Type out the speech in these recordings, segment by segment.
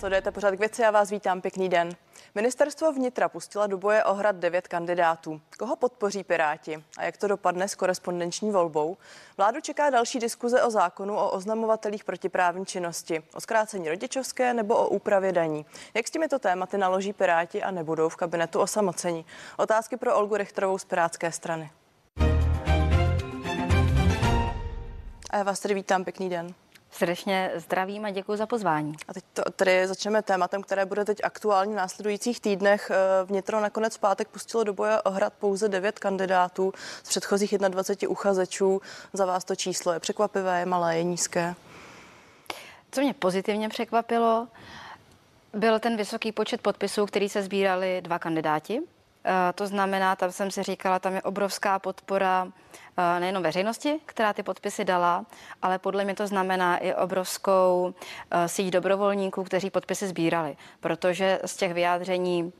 Sledujete pořád k věci a vás vítám. Pěkný den. Ministerstvo vnitra pustila do boje o hrad devět kandidátů. Koho podpoří Piráti a jak to dopadne s korespondenční volbou? Vládu čeká další diskuze o zákonu o oznamovatelích protiprávní činnosti, o zkrácení rodičovské nebo o úpravě daní. Jak s těmito tématy naloží Piráti a nebudou v kabinetu osamocení? Otázky pro Olgu Richterovou z Pirátské strany. A já vás tedy vítám, pěkný den. Srdečně zdravím a děkuji za pozvání. A teď to, tedy začneme tématem, které bude teď aktuální v následujících týdnech. Eh, vnitro nakonec pátek pustilo do boje o hrad pouze devět kandidátů z předchozích 21 uchazečů. Za vás to číslo je překvapivé, je malé, je nízké? Co mě pozitivně překvapilo, byl ten vysoký počet podpisů, který se sbírali dva kandidáti. Eh, to znamená, tam jsem si říkala, tam je obrovská podpora eh, nejenom veřejnosti, která ty podpisy dala, ale podle mě to znamená i obrovskou eh, síť dobrovolníků, kteří podpisy sbírali, protože z těch vyjádření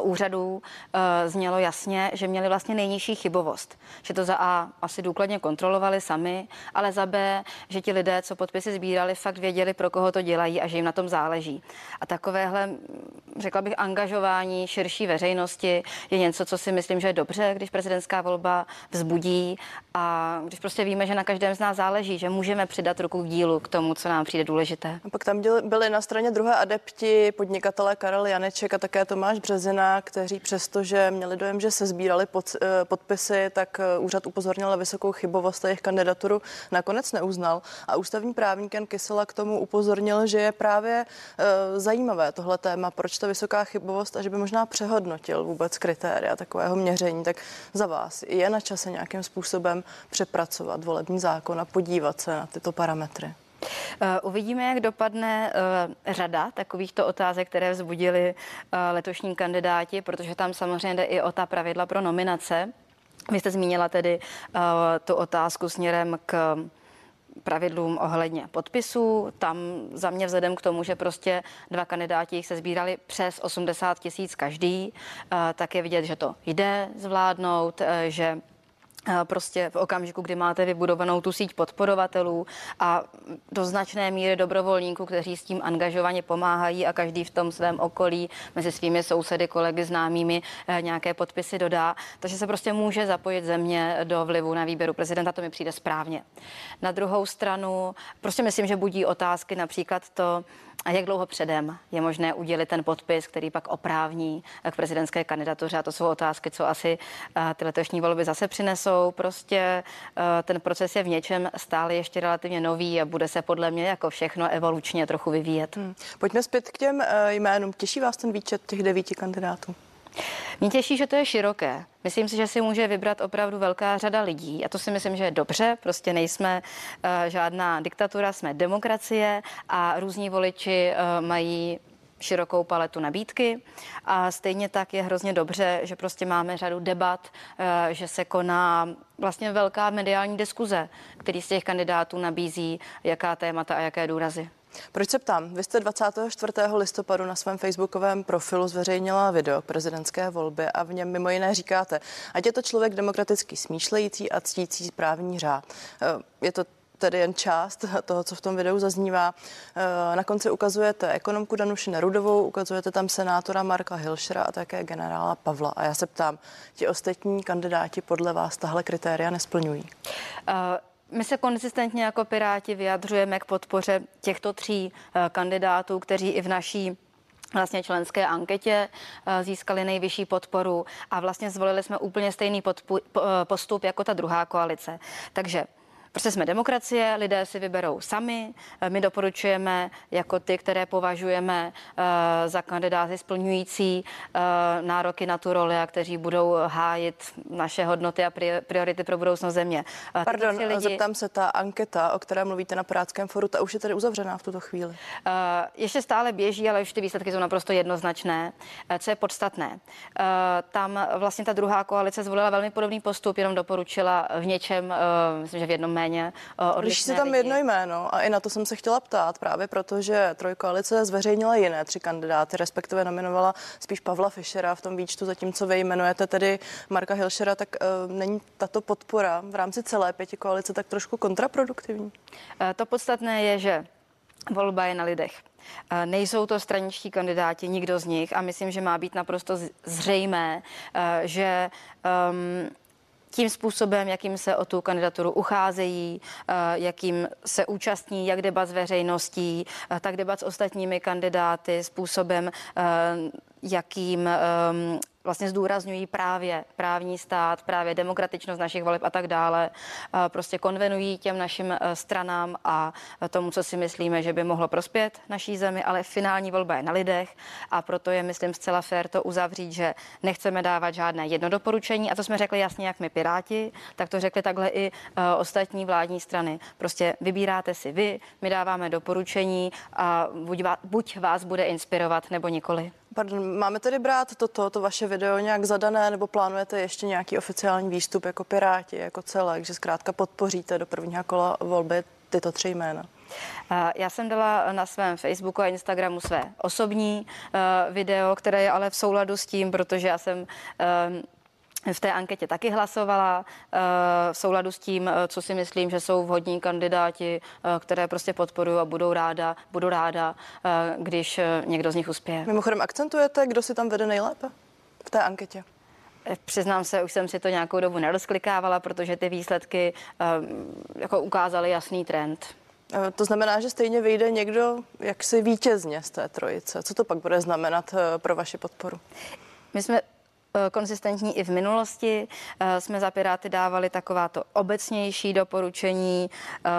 úřadů eh, znělo jasně, že měli vlastně nejnižší chybovost. Že to za A asi důkladně kontrolovali sami, ale za B, že ti lidé, co podpisy sbírali, fakt věděli, pro koho to dělají a že jim na tom záleží. A takovéhle, řekla bych, angažování širší veřejnosti je něco, co si myslím, že je dobře, když prezidentská volba vzbudí a když prostě víme, že na každém z nás záleží, že můžeme přidat ruku k dílu k tomu, co nám přijde důležité. A pak tam byli na straně druhé adepti podnikatelé Karel Janeček a také Tomáš Březin Březina, kteří přestože měli dojem, že se sbírali pod, eh, podpisy, tak eh, úřad upozornil na vysokou chybovost a jejich kandidaturu nakonec neuznal. A ústavní právník Jan Kysela k tomu upozornil, že je právě e, zajímavé tohle téma, proč ta vysoká chybovost a že by možná přehodnotil vůbec kritéria takového měření. Tak za vás je na čase nějakým způsobem přepracovat volební zákon a podívat se na tyto parametry? Eh, uvidíme, jak dopadne eh, řada takovýchto otázek, které vzbudili eh, letošní kandidáti, protože tam samozřejmě jde i o ta pravidla pro nominace. Vy jste zmínila tedy tu otázku směrem k pravidlům ohledně podpisů. Tam za mě vzhledem k tomu, že prostě dva kandidáti se sbírali přes 80 tisíc každý, tak je vidět, že to jde zvládnout, že prostě v okamžiku, kdy máte vybudovanou tu síť podporovatelů a do značné míry dobrovolníků, kteří s tím angažovaně pomáhají a každý v tom svém okolí mezi svými sousedy, kolegy, známými eh, nějaké podpisy dodá. Takže se prostě může zapojit země do vlivu na výběru prezidenta, to mi přijde správně. Na druhou stranu, prostě myslím, že budí otázky například to, a jak dlouho předem je možné udělit ten podpis, který pak oprávní k prezidentské kandidatuře? A to jsou otázky, co asi eh, ty letošní volby zase přinesou. Prostě eh, ten proces je v něčem stále ještě relativně nový a bude se podle mě jako všechno evolučně trochu vyvíjet. Hmm. Pojďme zpět k těm eh, jménům. Těší vás ten výčet těch devíti kandidátů? Mě těší, že to je široké. Myslím si, že si může vybrat opravdu velká řada lidí a to si myslím, že je dobře. Prostě nejsme uh, žádná diktatura, jsme demokracie a různí voliči uh, mají širokou paletu nabídky a stejně tak je hrozně dobře, že prostě máme řadu debat, eh, že se koná vlastně velká mediální diskuze, který z těch kandidátů nabízí jaká témata a jaké důrazy. Proč se ptám? Vy jste 24. listopadu na svém facebookovém profilu zveřejnila video k prezidentské volbě a v něm mimo jiné říkáte, ať je to člověk demokraticky smýšlející a ctící právní řád. Eh, je to tedy jen část toho, co v tom videu zaznívá. Eh, na konci ukazujete ekonomku Danuši Nerudovou, ukazujete tam senátora Marka Hilšera a také generála Pavla. A já se ptám, ti ostatní kandidáti podle vás tahle kritéria nesplňují? Uh... My se konzistentně jako Piráti vyjadřujeme k podpoře těchto tří eh, kandidátů, kteří i v naší vlastně členské anketě eh, získali nejvyšší podporu a vlastně zvolili jsme úplně stejný postup jako ta druhá koalice. Takže Prostě jsme demokracie, lidé si vyberou sami. My doporučujeme jako ty, které považujeme eh, za kandidáty splňující eh, nároky na tu roli a kteří budou hájit naše hodnoty a priority pro budoucnost země. Eh, Pardon, lidi... zeptám se, ta anketa, o které mluvíte na Pirátském foru, ta už je tedy uzavřená v tuto chvíli? Ještě stále běží, ale už ty výsledky jsou naprosto jednoznačné. Co je podstatné? Tam vlastně ta druhá koalice zvolila velmi podobný postup, jenom doporučila v něčem, myslím, že v jednom méně eh, odlišné se tam lidi. jedno jméno a i na to jsem se chtěla ptát, právě protože Trojkoalice zveřejnila jiné tři kandidáty, respektive nominovala spíš Pavla Fischera v tom výčtu, zatímco vy jmenujete tedy Marka Hilšera, tak uh, není tato podpora v rámci celé pěti koalice tak trošku kontraproduktivní? Uh, to podstatné je, že Volba je na lidech. Nejsou to straničtí kandidáti, nikdo z nich a myslím, že má být naprosto zřejmé, že um, tím způsobem, jakým se o tu kandidaturu ucházejí, jakým se účastní jak debat s veřejností, tak debat s ostatními kandidáty, způsobem, jakým um, vlastně zdůrazňují právě právní stát, právě demokratičnost našich voleb a tak dále. Prostě konvenují těm našim e, stranám a tomu, co si myslíme, že by mohlo prospět naší zemi, ale finální volba je na lidech a proto je, myslím, zcela fér to uzavřít, že nechceme dávat žádné jedno doporučení a to jsme řekli jasně, jak my Piráti, tak to řekli takhle i e, ostatní vládní strany. Prostě vybíráte si vy, my dáváme doporučení a buď, vás, buď vás bude inspirovat nebo nikoli. Pardon, máme tedy brát toto, to vaše video nějak zadané, nebo plánujete ještě nějaký oficiální výstup jako Piráti, jako celek, že zkrátka podpoříte do prvního kola volby tyto tři jména? Já jsem dala na svém Facebooku a Instagramu své osobní uh, video, které je ale v souladu s tím, protože já jsem uh, v té anketě taky hlasovala eh, v souladu s tím, eh, co si myslím, že jsou vhodní kandidáti, eh, které prostě podporuji a budou ráda, budu ráda, když někdo z nich uspěje. Mimochodem akcentujete, kdo si tam vede nejlépe v té anketě? Přiznám se, už jsem si to nějakou dobu nerozklikávala, protože ty výsledky jako ukázaly jasný trend. To znamená, že stejně vyjde někdo jaksi vítězně z té trojice. Co to pak bude znamenat pro vaši podporu? My jsme konzistentní i v minulosti. Eh, jsme za Piráty dávali takováto obecnější doporučení, eh,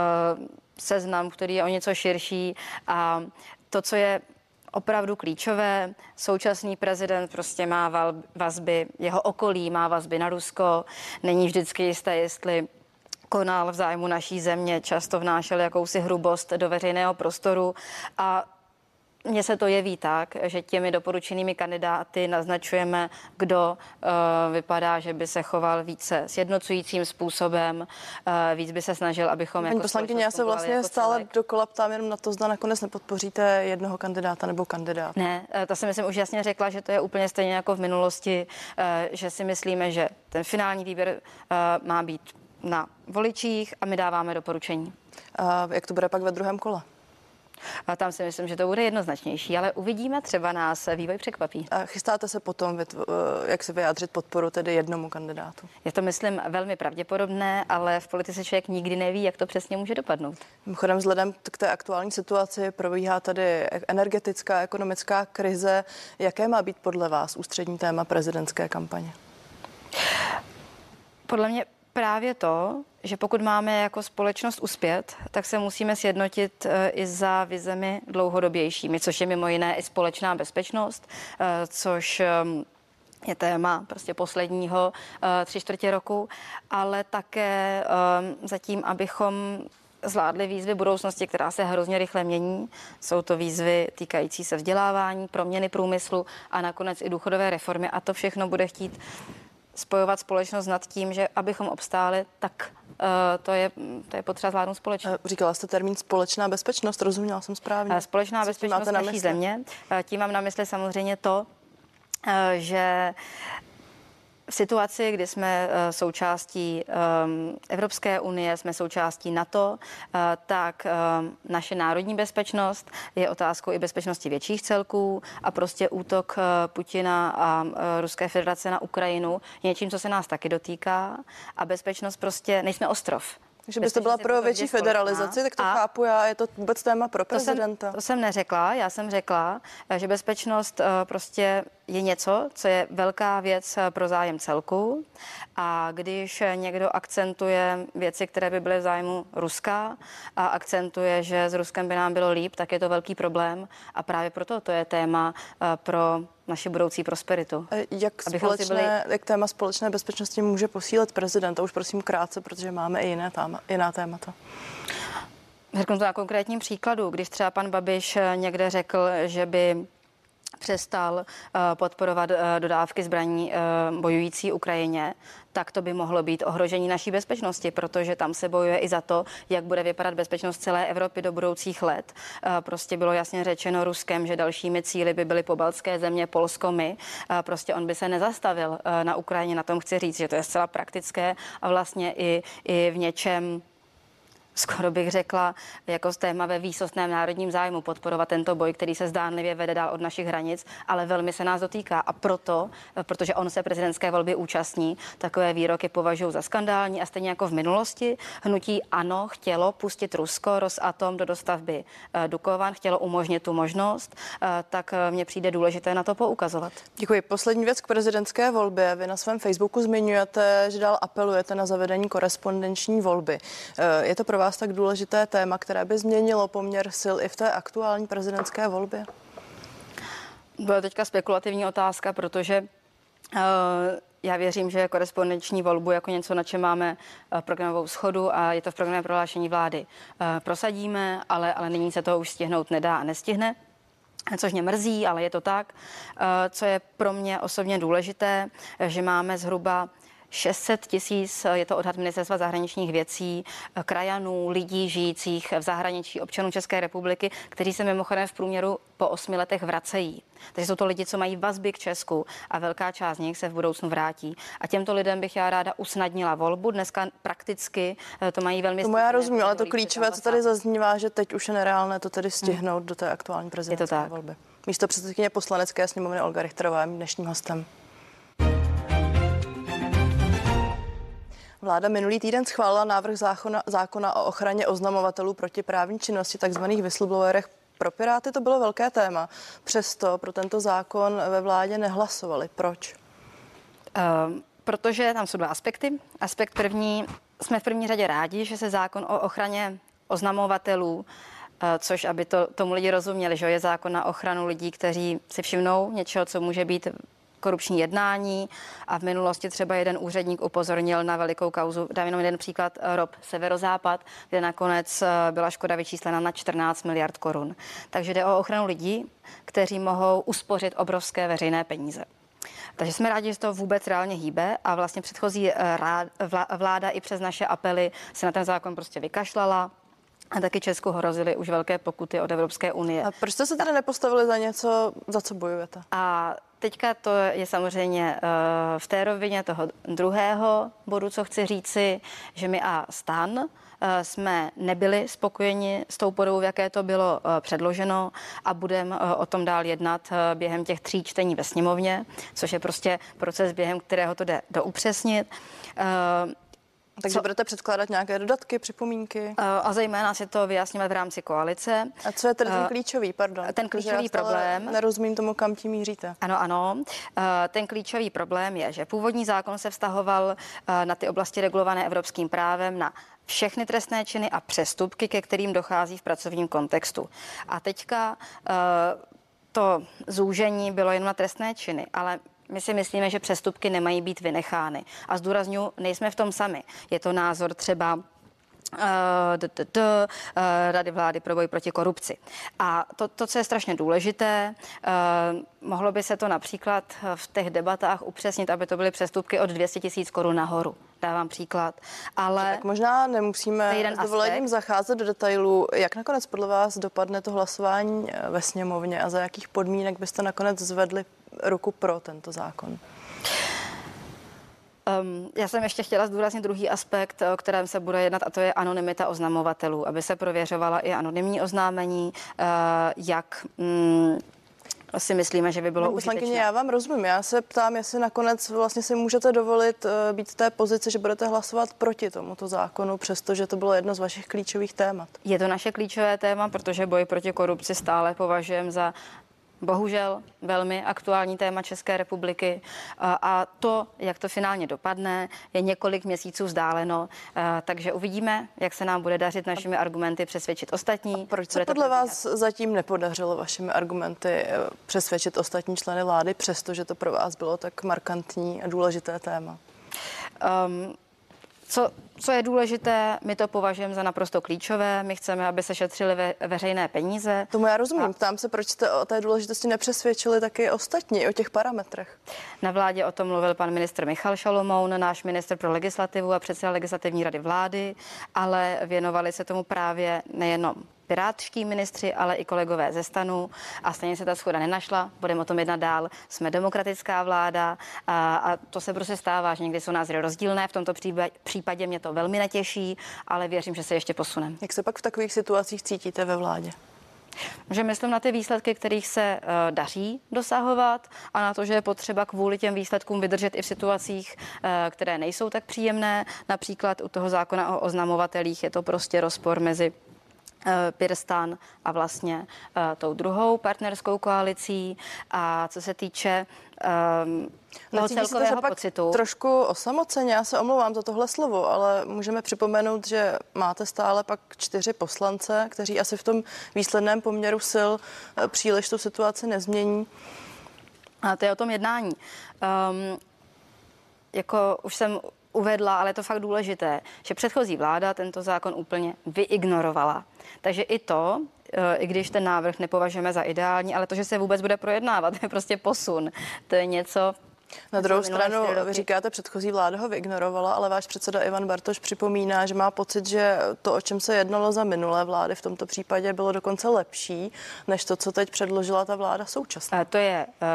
seznam, který je o něco širší a to, co je opravdu klíčové. Současný prezident prostě má vazby, jeho okolí má vazby na Rusko. Není vždycky jisté, jestli konal v zájmu naší země, často vnášel jakousi hrubost do veřejného prostoru a mně se to jeví tak, že těmi doporučenými kandidáty naznačujeme, kdo uh, vypadá, že by se choval více sjednocujícím způsobem, uh, víc by se snažil, abychom Paní jako poslankyně, já se vlastně jako stále celek. dokola ptám jenom na to, zda nakonec nepodpoříte jednoho kandidáta nebo kandidát. Ne, uh, to si myslím už jasně řekla, že to je úplně stejně jako v minulosti, uh, že si myslíme, že ten finální výběr má být na voličích a my dáváme doporučení. A jak to bude pak ve druhém kole? A tam si myslím, že to bude jednoznačnější, ale uvidíme, třeba nás vývoj překvapí. A chystáte se potom, eh, jak se vyjádřit podporu tedy jednomu kandidátu? Je to, myslím, velmi pravděpodobné, ale v politice člověk nikdy neví, jak to přesně může dopadnout. Mimochodem, vzhledem k té aktuální situaci probíhá tady energetická, ekonomická krize. Jaké má být podle vás ústřední téma prezidentské kampaně? Podle mě právě to, že pokud máme jako společnost uspět, tak se musíme sjednotit eh, i za vizemi dlouhodobějšími, což je mimo jiné i společná bezpečnost, eh, což ehm, je téma prostě posledního tři čtvrtě roku, ale také zatím, abychom zvládli výzvy budoucnosti, která se hrozně rychle mění. Jsou to výzvy týkající se vzdělávání, proměny průmyslu a nakonec i důchodové reformy. A to všechno bude chtít spojovat společnost nad tím, že abychom obstáli, tak uh, to, je, to je potřeba zvládnout společně. Eh, říkala jste termín společná bezpečnost, rozuměla jsem správně. Eh, společná Co bezpečnost naší země. Tím mám na mysli samozřejmě to, že v situaci, kdy jsme eh, součástí ehm, Evropské unie, jsme součástí NATO, eh, tak ehm, naše národní bezpečnost je otázkou i bezpečnosti větších celků a prostě útok eh, Putina a Ruské federace na Ukrajinu je něčím, co se nás taky dotýká a bezpečnost prostě, nejsme ostrov. Takže byste byla pro větší federalizaci, tak to a chápu já. Je to vůbec téma pro prezidenta? To jsem, to jsem neřekla. Já jsem řekla, že bezpečnost prostě je něco, co je velká věc eh, pro zájem celku. A když někdo akcentuje věci, které by byly v zájmu Ruska a akcentuje, že s Ruskem by nám bylo líp, tak je to velký problém. A právě proto to je téma eh, pro naši budoucí prosperitu. Jak, společné, byli... jak téma společné bezpečnosti může posílit prezidenta? Už prosím krátce, protože máme i jiné téma, jiná témata. Řeknu to na konkrétním příkladu. Když třeba pan Babiš eh, někde řekl, že by přestal eh, podporovat eh, dodávky zbraní eh, bojující Ukrajině, tak to by mohlo být ohrožení naší bezpečnosti, protože tam se bojuje i za to, jak bude vypadat bezpečnost celé Evropy do budoucích let. Prostě bylo jasně řečeno Ruskem, že dalšími cíly by byly pobaltské země, Polsko, my. Prostě on by se nezastavil na Ukrajině, na tom chci říct, že to je zcela praktické a vlastně i, i v něčem skoro bych řekla, jako téma ve výsostném národním zájmu podporovat tento boj, který se zdánlivě vede dál od našich hranic, ale velmi se nás dotýká. A proto, protože on se prezidentské volby účastní, takové výroky považuji za skandální a stejně jako v minulosti hnutí ANO chtělo pustit Rusko, Rosatom do dostavby eh, Dukovan, chtělo umožnit tu možnost, eh, tak eh, mně přijde důležité na to poukazovat. Děkuji. Poslední věc k prezidentské volbě. Vy na svém Facebooku zmiňujete, že dál apelujete na zavedení korespondenční volby. Je to pro vás tak důležité téma, které by změnilo poměr sil i v té aktuální prezidentské volbě? Byla teďka spekulativní otázka, protože uh, já věřím, že korespondenční volbu jako něco, na čem máme uh, programovou schodu a je to v programovém prohlášení vlády, uh, prosadíme, ale, ale nyní se to už stihnout nedá a nestihne což mě mrzí, ale je to tak. Co je pro mě osobně důležité, že máme zhruba 600 tisíc, je to odhad ministerstva zahraničních věcí, krajanů, lidí žijících v zahraničí, občanů České republiky, kteří se mimochodem v průměru po osmi letech vracejí. Takže jsou to lidi, co mají vazby k Česku a velká část z nich se v budoucnu vrátí. A těmto lidem bych já ráda usnadnila volbu. Dneska prakticky eh, to mají velmi. To já rozumím, ale to klíčové, co tady zaznívá, že teď už je nereálné to tedy stihnout hmm. do té aktuální prezidentské volby. Místo předsedkyně poslanecké sněmovny Olga Richterová je dnešním hostem. Vláda minulý týden schválila návrh zákona, zákona o ochraně oznamovatelů proti právní činnosti, takzvaných whistleblowerech. Pro Piráty to bylo velké téma. Přesto pro tento zákon ve vládě nehlasovali. Proč? Uh, protože tam jsou dva aspekty. Aspekt první, jsme v první řadě rádi, že se zákon o ochraně oznamovatelů eh, což aby to tomu lidi rozuměli, že je zákon na ochranu lidí, kteří si všimnou něčeho, co může být korupční jednání a v minulosti třeba jeden úředník upozornil na velikou kauzu. Dám jenom jeden příklad, ROB Severozápad, kde nakonec eh, byla škoda vyčíslena na 14 miliard korun. Takže jde o ochranu lidí, kteří mohou uspořit obrovské veřejné peníze. Takže jsme rádi, že to vůbec reálně hýbe a vlastně předchozí eh, vláda i přes naše apely se na ten zákon prostě vykašlala. A taky Česku hrozily už velké pokuty od Evropské unie. A proč jste se tady nepostavili za něco, za co bojujete? A teďka to je samozřejmě uh, v té rovině toho druhého bodu, co chci říci, že my a stan uh, jsme nebyli spokojeni s tou podobou, v jaké to bylo uh, předloženo a budeme o tom dál jednat během těch tří čtení ve sněmovně, což je prostě proces, během kterého to jde doupřesnit. Takže co? budete předkládat nějaké dodatky, připomínky? A zejména si to vyjasňovat v rámci koalice. A co je tedy ten klíčový, pardon? Ten klíčový problém. Nerozumím tomu, kam tím míříte. Ano, ano. Ten klíčový problém je, že původní zákon se vztahoval na ty oblasti regulované evropským právem, na všechny trestné činy a přestupky, ke kterým dochází v pracovním kontextu. A teďka to zúžení bylo jen na trestné činy, ale my si myslíme, že přestupky nemají být vynechány. A zdůraznuju, nejsme v tom sami. Je to názor třeba uh, Rady vlády pro boj proti korupci. A to, to, co je strašně důležité, uh, mohlo by se to například v těch debatách upřesnit, aby to byly přestupky od 200 tisíc korun nahoru. Dávám příklad. Ale tak možná nemusíme s dovolením zacházet do detailů. Jak nakonec podle vás dopadne to hlasování ve sněmovně a za jakých podmínek byste nakonec zvedli ruku pro tento zákon? Um, já jsem ještě chtěla zdůraznit druhý aspekt, o kterém se bude jednat, a to je anonymita oznamovatelů, aby se prověřovala i anonymní oznámení, uh, jak um, si myslíme, že by bylo no, Poslankyně, já vám rozumím. Já se ptám, jestli nakonec vlastně si můžete dovolit uh, být v té pozici, že budete hlasovat proti tomuto zákonu, přestože to bylo jedno z vašich klíčových témat. Je to naše klíčové téma, protože boj proti korupci stále považujeme za bohužel velmi aktuální téma České republiky a to, jak to finálně dopadne, je několik měsíců vzdáleno, takže uvidíme, jak se nám bude dařit našimi argumenty přesvědčit ostatní. A proč se podle vás zatím nepodařilo vašimi argumenty eh, přesvědčit ostatní členy vlády, přestože to pro vás bylo tak markantní a důležité téma? Um, co, co je důležité, my to považujeme za naprosto klíčové. My chceme, aby se šetřily ve, veřejné peníze. Tomu já rozumím. A... Ptám se, proč jste o té důležitosti nepřesvědčili taky ostatní, o těch parametrech. Na vládě o tom mluvil pan ministr Michal Šalomoun, náš ministr pro legislativu a předseda legislativní rady vlády, ale věnovali se tomu právě nejenom pirátští ministři, ale i kolegové ze stanu a stejně se ta schoda nenašla. Budeme o tom jednat dál. Jsme demokratická vláda a, a to se prostě stává, že někdy jsou názory rozdílné. V tomto případě mě to velmi netěší, ale věřím, že se ještě posuneme. Jak se pak v takových situacích cítíte ve vládě? Že myslím na ty výsledky, kterých se uh, daří dosahovat a na to, že je potřeba kvůli těm výsledkům vydržet i v situacích, uh, které nejsou tak příjemné. Například u toho zákona o oznamovatelích je to prostě rozpor mezi Pirstan a vlastně uh, tou druhou partnerskou koalicí. A co se týče um, toho celkového se pocitu. Trošku osamoceně, já se omlouvám za tohle slovo, ale můžeme připomenout, že máte stále pak čtyři poslance, kteří asi v tom výsledném poměru sil uh, příliš tu situaci nezmění. A to je o tom jednání. Um, jako už jsem uvedla, ale je to fakt důležité, že předchozí vláda tento zákon úplně vyignorovala. Takže i to, eh, i když ten návrh nepovažujeme za ideální, ale to, že se vůbec bude projednávat, je prostě posun. To je něco, na druhou stranu, vy říkáte, předchozí vláda ho vyignorovala, ale váš předseda Ivan Bartoš připomíná, že má pocit, že to, o čem se jednalo za minulé vlády, v tomto případě bylo dokonce lepší, než to, co teď předložila ta vláda současná. To je uh,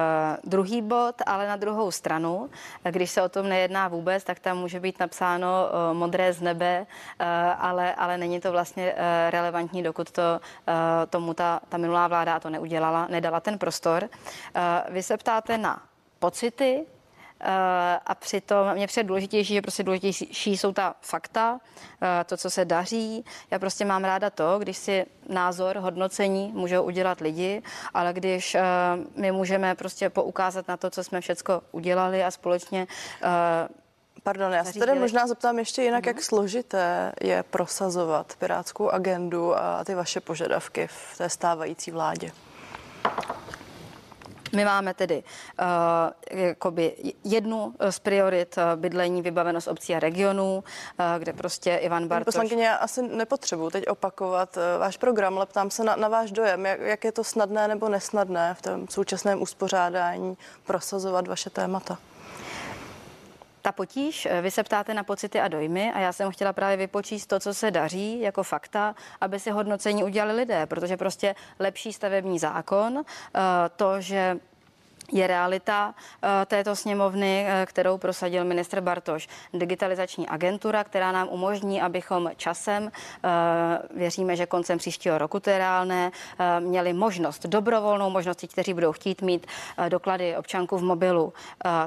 druhý bod, ale na druhou stranu, když se o tom nejedná vůbec, tak tam může být napsáno uh, modré z nebe, uh, ale, ale není to vlastně uh, relevantní, dokud to uh, tomu ta, ta minulá vláda to neudělala, nedala ten prostor. Uh, vy se ptáte na pocity, eh, a přitom mě přijde důležitější, že prostě důležitější jsou ta fakta, eh, to, co se daří. Já prostě mám ráda to, když si názor, hodnocení můžou udělat lidi, ale když eh, my můžeme prostě poukázat na to, co jsme všecko udělali a společně Pardon, já se tady možná zeptám ještě jinak, mm-hmm. jak složité je prosazovat pirátskou agendu a ty vaše požadavky v té stávající vládě. My máme tedy uh, jakoby jednu z priorit uh, bydlení, vybavenost obcí a regionů, uh, kde prostě Ivan Bartoš... Poslankyně, já asi nepotřebuji teď opakovat uh, váš program, ale ptám se na, na váš dojem, jak, jak je to snadné nebo nesnadné v tom současném uspořádání prosazovat vaše témata ta potíž, vy se ptáte na pocity a dojmy a já jsem chtěla právě vypočíst to, co se daří jako fakta, aby si hodnocení udělali lidé, protože prostě lepší stavební zákon, to, že je realita eh, této sněmovny, eh, kterou prosadil ministr Bartoš. Digitalizační agentura, která nám umožní, abychom časem, eh, věříme, že koncem příštího roku to je reálné, měli možnost, dobrovolnou možnost, kteří budou chtít mít doklady občanku v mobilu.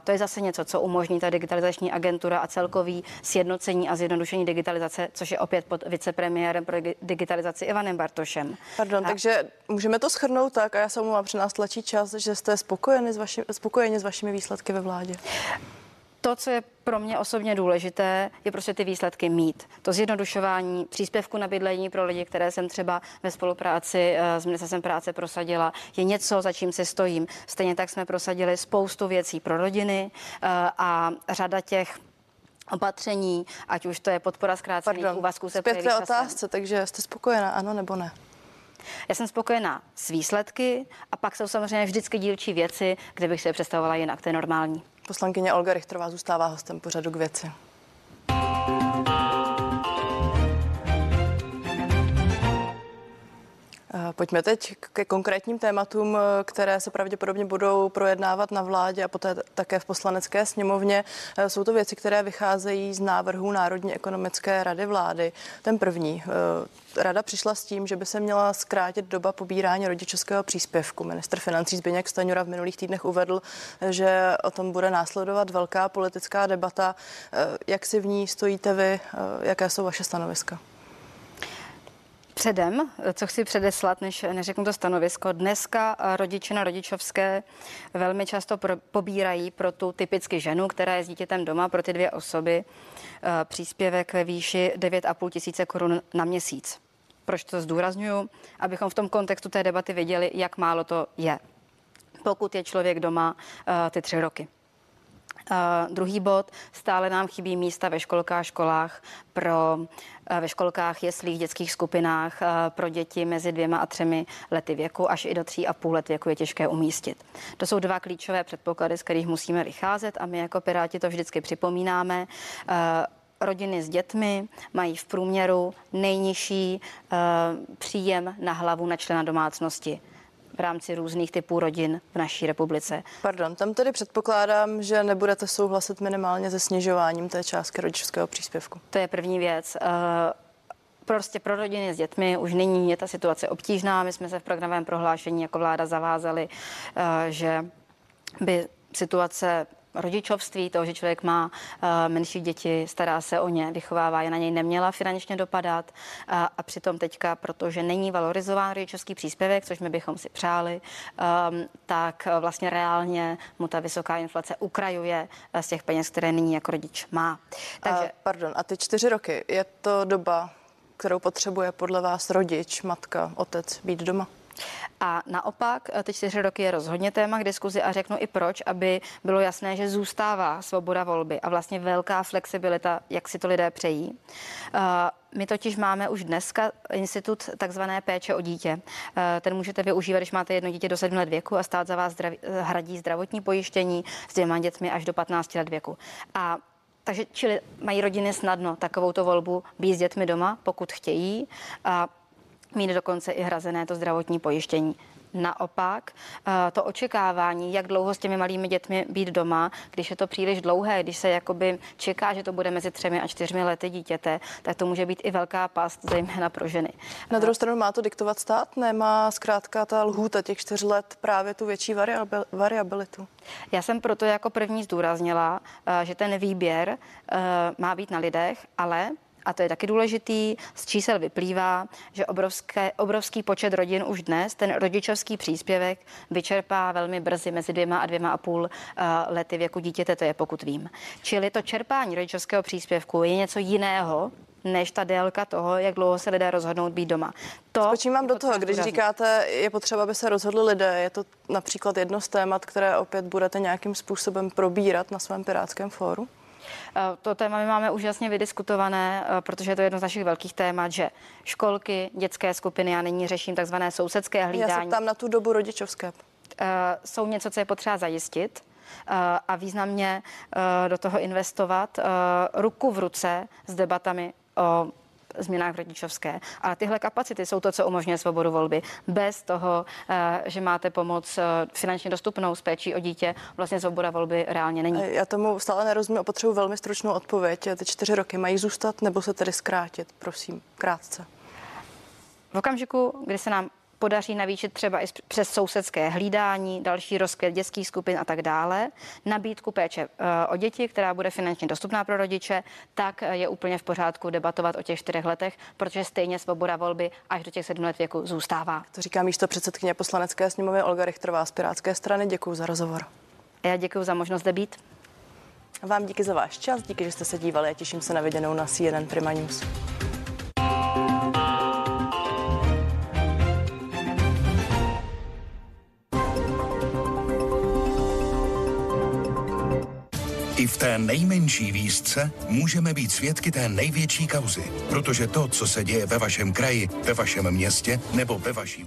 To je zase něco, co umožní ta digitalizační agentura a celkový sjednocení a zjednodušení digitalizace, což je opět pod vicepremiérem pro digitalizaci Ivanem Bartošem. Pardon, a... takže můžeme to schrnout tak, a já se omlouvám, že nás tlačí čas, že jste spokojeni spokojeni s, vaši, spokojeni s vašimi výsledky ve vládě? To, co je pro mě osobně důležité, je prostě ty výsledky mít. To zjednodušování příspěvku na bydlení pro lidi, které jsem třeba ve spolupráci eh, s ministerstvem práce prosadila, je něco, za čím se stojím. Stejně tak jsme prosadili spoustu věcí pro rodiny eh, a řada těch opatření, ať už to je podpora zkrácených úvazků se Zpět otázce, takže jste spokojená, ano nebo ne? Já jsem spokojená s výsledky a pak jsou samozřejmě vždycky dílčí věci, kde bych si je představovala jinak. To je normální. Poslankyně Olga Richterová zůstává hostem pořadu k věci. Pojďme teď ke konkrétním tématům, eh, které se pravděpodobně budou projednávat na vládě a poté také v poslanecké sněmovně. Eh, jsou to věci, které vycházejí z návrhů Národní ekonomické rady vlády. Ten první. Rada přišla s tím, že by se měla zkrátit doba pobírání rodičovského příspěvku. Minister financí Zbigněk Staňura v minulých týdnech uvedl, že o tom bude následovat velká politická debata. Jak si v ní stojíte vy? Jaké jsou vaše stanoviska? Předem, co chci předeslat, než neřeknu to stanovisko, dneska rodiče na rodičovské velmi často pro, pobírají pro tu typicky ženu, která je s dítětem doma, pro ty dvě osoby, eh, příspěvek ve výši 9,5 tisíce korun na měsíc. Proč to zdůraznuju? Abychom v tom kontextu té debaty věděli, jak málo to je. Pokud je člověk doma eh, ty tři roky. Uh, druhý bod, stále nám chybí místa ve školkách, školách pro uh, ve školkách, jeslích, dětských skupinách uh, pro děti mezi dvěma a třemi lety věku, až i do tří a půl let věku je těžké umístit. To jsou dva klíčové předpoklady, z kterých musíme vycházet a my jako Piráti to vždycky připomínáme. Uh, rodiny s dětmi mají v průměru nejnižší příjem na hlavu na člena domácnosti v rámci různých typů rodin v naší republice. Pardon, tam tedy předpokládám, že nebudete souhlasit minimálně se snižováním té částky rodičovského příspěvku. To je první věc. Uh, prostě pro rodiny s dětmi už nyní je ta situace obtížná. My jsme se v programovém prohlášení jako vláda zavázali, uh, že by situace rodičovství, toho, že člověk má uh, menší děti, stará se o ně, vychovává je na něj, neměla finančně dopadat. Uh, a přitom teďka, protože není valorizován rodičovský příspěvek, což my bychom si přáli, um, tak vlastně reálně mu ta vysoká inflace ukrajuje z těch peněz, které nyní jako rodič má. Takže... A, pardon, a ty čtyři roky, je to doba, kterou potřebuje podle vás rodič, matka, otec být doma? A naopak, eh, ty čtyři roky je rozhodně téma k diskuzi a řeknu i proč, aby bylo jasné, že zůstává svoboda volby a vlastně velká flexibilita, jak si to lidé přejí. Eh, my totiž máme už dneska institut takzvané péče o dítě. Eh, ten můžete využívat, když máte jedno dítě do 7 let věku a stát za vás zdraví, hradí zdravotní pojištění s dvěma dětmi až do 15 let věku. A takže čili mají rodiny snadno takovouto volbu být s dětmi doma, pokud chtějí. A mít dokonce i hrazené to zdravotní pojištění. Naopak, eh, to očekávání, jak dlouho s těmi malými dětmi být doma, když je to příliš dlouhé, když se jakoby čeká, že to bude mezi třemi a čtyřmi lety dítěte, tak to může být i velká past, zejména pro ženy. Na druhou stranu má to diktovat stát? Nemá zkrátka ta lhůta těch čtyř let právě tu větší variabilitu? Já jsem proto jako první zdůraznila, eh, že ten výběr eh, má být na lidech, ale a to je taky důležitý, z čísel vyplývá, že obrovské, obrovský počet rodin už dnes ten rodičovský příspěvek vyčerpá velmi brzy mezi dvěma a dvěma a půl uh, lety věku dítěte, to je pokud vím. Čili to čerpání rodičovského příspěvku je něco jiného, než ta délka toho, jak dlouho se lidé rozhodnou být doma. To Spočím vám do toho, když urazit. říkáte, je potřeba, aby se rozhodli lidé. Je to například jedno z témat, které opět budete nějakým způsobem probírat na svém pirátském fóru? Eh, to téma my máme úžasně vydiskutované, eh, protože je to jedno z našich velkých témat, že školky, dětské skupiny, já nyní řeším takzvané sousedské hlídání. Já se ptám na tu dobu rodičovské. Eh, jsou něco, co je potřeba zajistit a významně do toho investovat ruku v ruce s debatami o změnách rodičovské. A tyhle kapacity jsou to, co umožňuje svobodu volby. Bez toho, eh, že máte pomoc eh, finančně dostupnou s péčí o dítě, vlastně svoboda volby reálně není. Já tomu stále nerozumím, potřebuji velmi stručnou odpověď. Ty čtyři roky mají zůstat nebo se tedy zkrátit? Prosím, krátce. V okamžiku, kdy se nám podaří navýšit třeba i přes sousedské hlídání, další rozkvět dětských skupin a tak dále, nabídku péče eh, o děti, která bude finančně dostupná pro rodiče, tak je úplně v pořádku debatovat o těch čtyřech letech, protože stejně svoboda volby až do těch sedm let věku zůstává. To říká místo předsedkyně poslanecké sněmovny Olga Richterová z Pirátské strany. Děkuji za rozhovor. Já děkuji za možnost zde být. Vám díky za váš čas, díky, že jste se dívali a těším se na viděnou na CNN Prima News. I v té nejmenší výzce můžeme být svědky té největší kauzy, protože to, co se děje ve vašem kraji, ve vašem městě nebo ve vaší